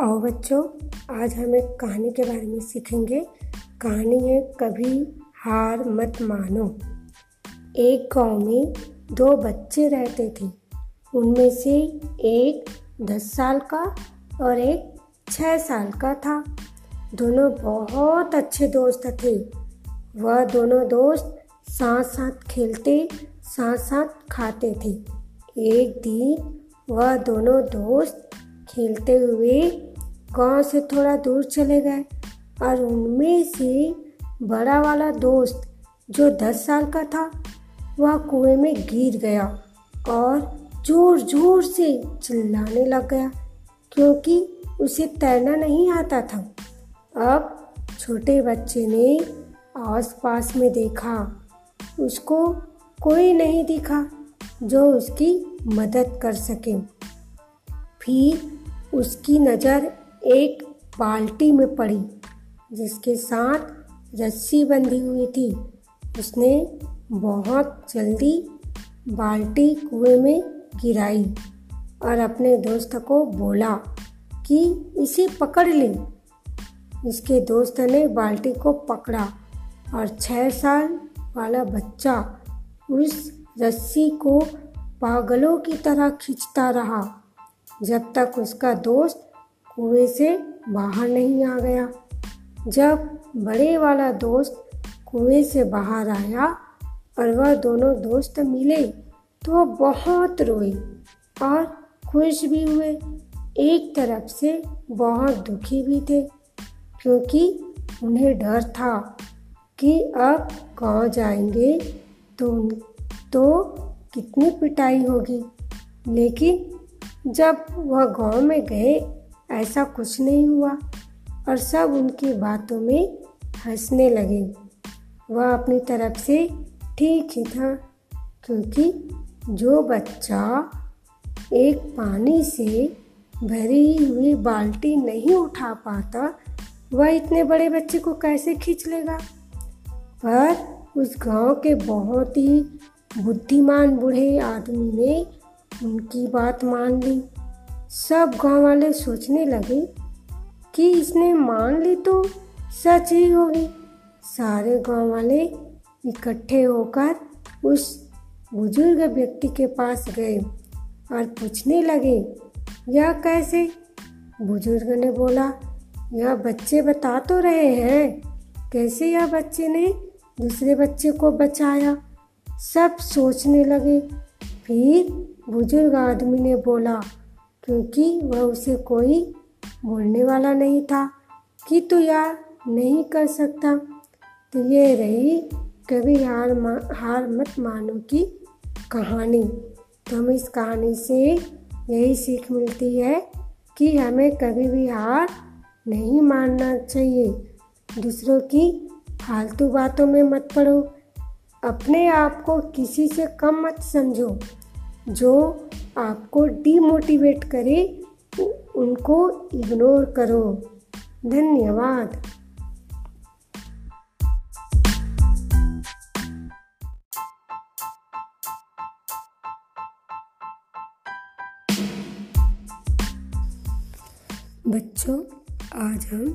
आओ बच्चों, आज हम एक कहानी के बारे में सीखेंगे। कहानी है, कभी हार मत मानो। एक गाँव में दो बच्चे रहते थे। उनमें से एक दस साल का और एक छः साल का था। दोनों बहुत अच्छे दोस्त थे। वह दोनों दोस्त साथ साथ खेलते साथ साथ खाते थे। एक दिन वह दोनों दोस्त खेलते हुए गाँव से थोड़ा दूर चले गए और उनमें से बड़ा वाला दोस्त जो दस साल का था, वह कुएँ में गिर गया और ज़ोर ज़ोर से चिल्लाने लग गया क्योंकि उसे तैरना नहीं आता था। अब छोटे बच्चे ने आस पास में देखा, उसको कोई नहीं दिखा जो उसकी मदद कर सके। फिर उसकी नज़र एक बाल्टी में पड़ी, जिसके साथ रस्सी बंधी हुई थी। उसने बहुत जल्दी बाल्टी कुएँ में गिराई और अपने दोस्त को बोला कि इसे पकड़ ले। इसके दोस्त ने बाल्टी को पकड़ा और छः साल वाला बच्चा उस रस्सी को पागलों की तरह खींचता रहा। जब तक उसका दोस्त कुएँ से बाहर नहीं आ गया। जब बड़े वाला दोस्त कुएँ से बाहर आया और वह दोनों दोस्त मिले तो वह बहुत रोए और खुश भी हुए। एक तरफ़ से बहुत दुखी भी थे, क्योंकि उन्हें डर था कि अब गाँव जाएँगे तो तो कितनी पिटाई होगी। लेकिन जब वह गाँव में गए ऐसा कुछ नहीं हुआ और सब उनकी बातों में हंसने लगे। वह अपनी तरफ़ से ठीक ही था, क्योंकि जो बच्चा एक पानी से भरी हुई बाल्टी नहीं उठा पाता, वह इतने बड़े बच्चे को कैसे खींच लेगा? पर उस गाँव के बहुत ही बुद्धिमान बूढ़े आदमी ने उनकी बात मान ली। सब गाँव वाले सोचने लगे कि इसने मान ली तो सच ही होगी। सारे गाँव वाले इकट्ठे होकर उस बुज़ुर्ग व्यक्ति के पास गए और पूछने लगे, यह कैसे? बुज़ुर्ग ने बोला, यह बच्चे बता तो रहे हैं। कैसे यह बच्चे ने दूसरे बच्चे को बचाया? सब सोचने लगे। फिर बुज़ुर्ग आदमी ने बोला क्योंकि वह उसे कोई बोलने वाला नहीं था कि तू यार नहीं कर सकता। तो ये रही कभी हार हार मत मानो की कहानी। तो हमें इस कहानी से यही सीख मिलती है कि हमें कभी भी हार नहीं मानना चाहिए। दूसरों की फालतू बातों में मत पड़ो। अपने आप को किसी से कम मत समझो। जो आपको डीमोटिवेट करे उनको इग्नोर करो। धन्यवाद। बच्चों, आज हम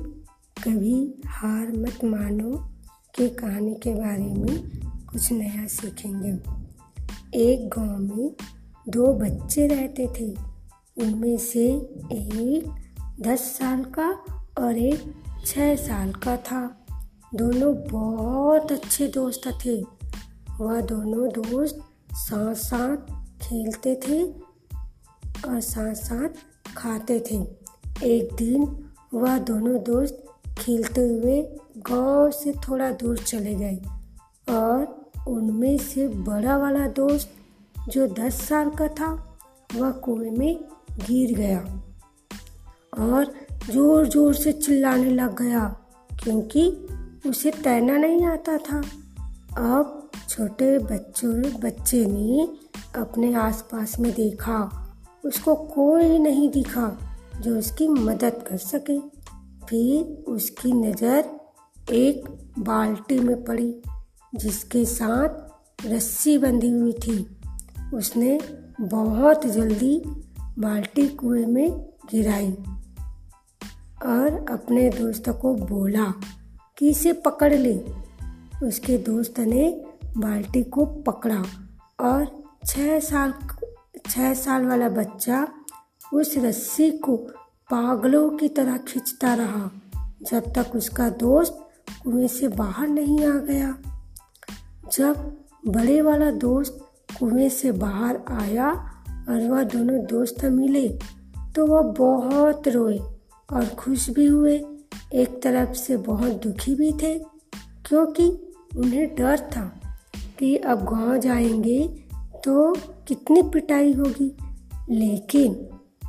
कभी हार मत मानो की कहानी के बारे में कुछ नया सीखेंगे। एक गाँव में दो बच्चे रहते थे। उनमें से एक दस साल का और एक छः साल का था। दोनों बहुत अच्छे दोस्त थे। वह दोनों दोस्त साथ साथ खेलते थे और साथ साथ खाते थे। एक दिन वह दोनों दोस्त खेलते हुए गाँव से थोड़ा दूर चले गए और उनमें से बड़ा वाला दोस्त जो दस साल का था, वह कुएँ में गिर गया और ज़ोर ज़ोर से चिल्लाने लग गया क्योंकि उसे तैरना नहीं आता था। अब छोटे बच्चों, बच्चे ने अपने आसपास में देखा, उसको कोई नहीं दिखा जो उसकी मदद कर सके। फिर उसकी नज़र एक बाल्टी में पड़ी, जिसके साथ रस्सी बंधी हुई थी। उसने बहुत जल्दी बाल्टी कुएँ में गिराई और अपने दोस्त को बोला, कि इसे पकड़ ले। उसके दोस्त ने बाल्टी को पकड़ा और छः साल छः साल वाला बच्चा उस रस्सी को पागलों की तरह खींचता रहा, जब तक उसका दोस्त कुएँ से बाहर नहीं आ गया। जब बड़े वाला दोस्त कुएँ से बाहर आया और वह दोनों दोस्त मिले तो वह बहुत रोए और खुश भी हुए। एक तरफ़ से बहुत दुखी भी थे, क्योंकि उन्हें डर था कि अब गाँव जाएँगे तो कितनी पिटाई होगी। लेकिन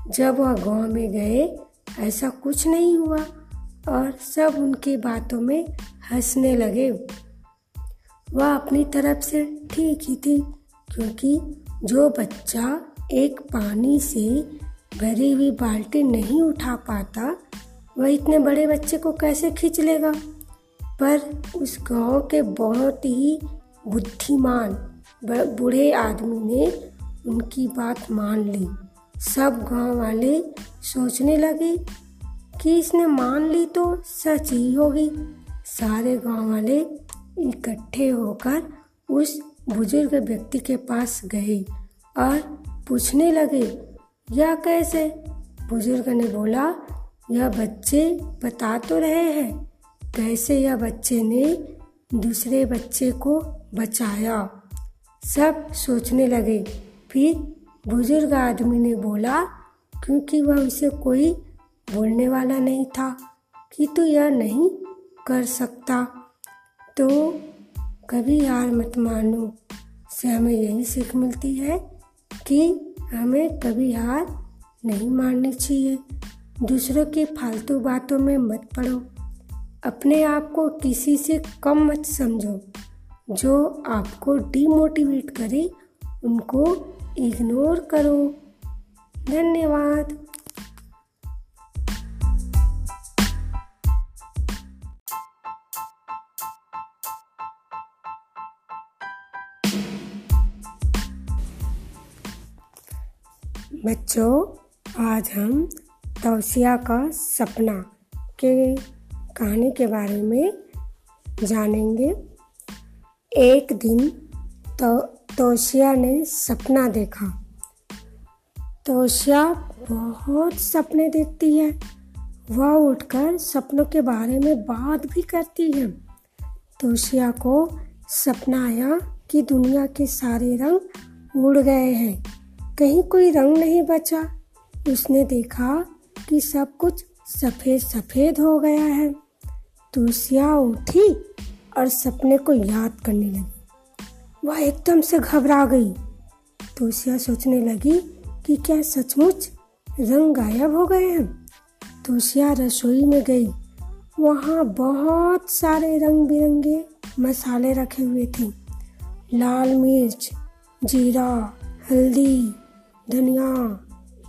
जब वह गाँव में गए, ऐसा कुछ नहीं हुआ और सब उनकी बातों में हंसने लगे। वह अपनी तरफ़ से ठीक ही थी। क्योंकि जो बच्चा एक पानी से भरी हुई बाल्टी नहीं उठा पाता, वह इतने बड़े बच्चे को कैसे खींच लेगा? पर उस गाँव के बहुत ही बुद्धिमान बूढ़े आदमी ने उनकी बात मान ली। सब गाँव वाले सोचने लगे कि इसने मान ली तो सच ही होगी। सारे गाँव वाले इकट्ठे होकर उस बुज़ुर्ग व्यक्ति के पास गए और पूछने लगे, यह कैसे? बुज़ुर्ग ने बोला, यह बच्चे बता तो रहे हैं, कैसे यह बच्चे ने दूसरे बच्चे को बचाया? सब सोचने लगे। फिर बुज़ुर्ग आदमी ने बोला, क्योंकि वह उसे कोई बोलने वाला नहीं था कि तू यह नहीं कर सकता। तो कभी हार मत मानो। से हमें यही सीख मिलती है कि हमें कभी हार नहीं माननी चाहिए। दूसरों की फालतू बातों में मत पड़ो। अपने आप को किसी से कम मत समझो। जो आपको डीमोटिवेट करे, उनको इग्नोर करो। धन्यवाद। बच्चों, आज हम तौसिया का सपना के कहानी के बारे में जानेंगे। एक दिन तो तोशिया ने सपना देखा। तोशिया बहुत सपने देखती है। वह उठकर सपनों के बारे में बात भी करती है। तोशिया को सपना आया कि दुनिया के सारे रंग उड़ गए हैं। कहीं कोई रंग नहीं बचा। उसने देखा कि सब कुछ सफ़ेद सफ़ेद हो गया है। तुलसिया उठी और सपने को याद करने लगी। वह एकदम से घबरा गई। तुलसिया सोचने लगी कि क्या सचमुच रंग गायब हो गए हैं। तुलसिया रसोई में गई। वहाँ बहुत सारे रंग बिरंगे मसाले रखे हुए थे। लाल मिर्च, जीरा, हल्दी धनिया,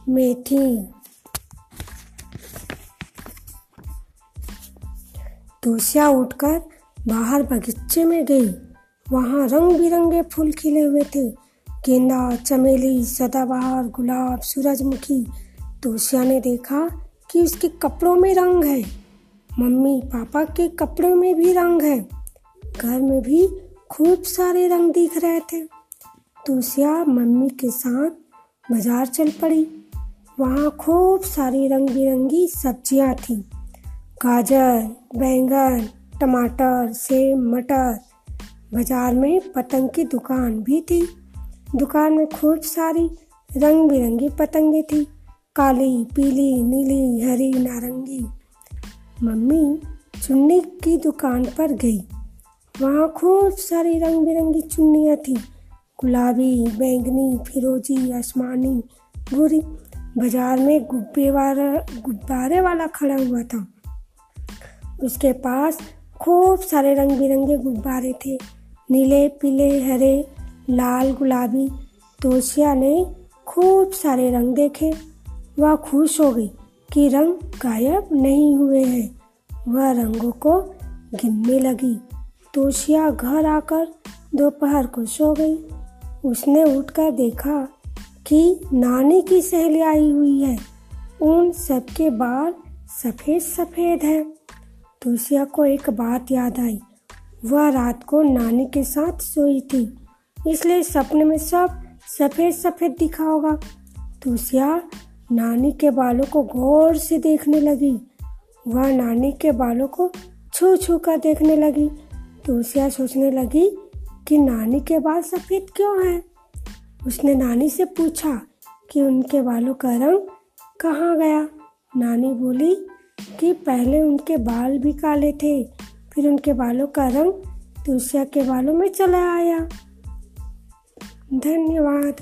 मेथी। तुलसिया उठकर बाहर बगीचे में गई। वहाँ रंग बिरंगे फूल खिले हुए थे। गेंदा, चमेली, सदाबहार, गुलाब, सूरजमुखी। तुलसिया ने देखा कि उसके कपड़ों में रंग है। मम्मी, पापा के कपड़ों में भी रंग है। घर में भी खूब सारे रंग दिख रहे थे। तुलसिया मम्मी के साथ बाज़ार चल पड़ी। वहाँ खूब सारी रंग बिरंगी सब्ज़ियाँ थीं। गाजर, बैंगन, टमाटर, सेब, मटर। बाज़ार में पतंग की दुकान भी थी। दुकान में खूब सारी रंग बिरंगी पतंगे थी। काली, पीली, नीली, हरी, नारंगी। मम्मी चुन्नी की दुकान पर गई। वहाँ खूब सारी रंग बिरंगी चुन्नियाँ थी। गुलाबी, बैंगनी, फिरोजी, आसमानी भूरी बाज़ार में गुब्बे वाला, गुब्बारे वाला खड़ा हुआ था। उसके पास खूब सारे रंग बिरंगे गुब्बारे थे। नीले, पीले, हरे, लाल, गुलाबी। तोशिया ने खूब सारे रंग देखे। वह खुश हो गई कि रंग गायब नहीं हुए हैं। वह रंगों को गिनने लगी। तोशिया घर आकर दोपहर को सो गई। उसने उठकर देखा कि नानी की सहेली आई हुई है। उन सबके बाल सफ़ेद सफ़ेद है। तुलसिया को एक बात याद आई। वह रात को नानी के साथ सोई थी, इसलिए सपने में सब सफ़ेद सफ़ेद दिखा होगा। तुलसिया नानी के बालों को गौर से देखने लगी। वह नानी के बालों को छू छू कर देखने लगी। तुलसिया सोचने लगी कि नानी के बाल सफ़ेद क्यों हैं? उसने नानी से पूछा कि उनके बालों का रंग कहाँ गया? नानी बोली कि पहले उनके बाल भी काले थे, फिर उनके बालों का रंग तुलसिया के बालों में चला आया। धन्यवाद।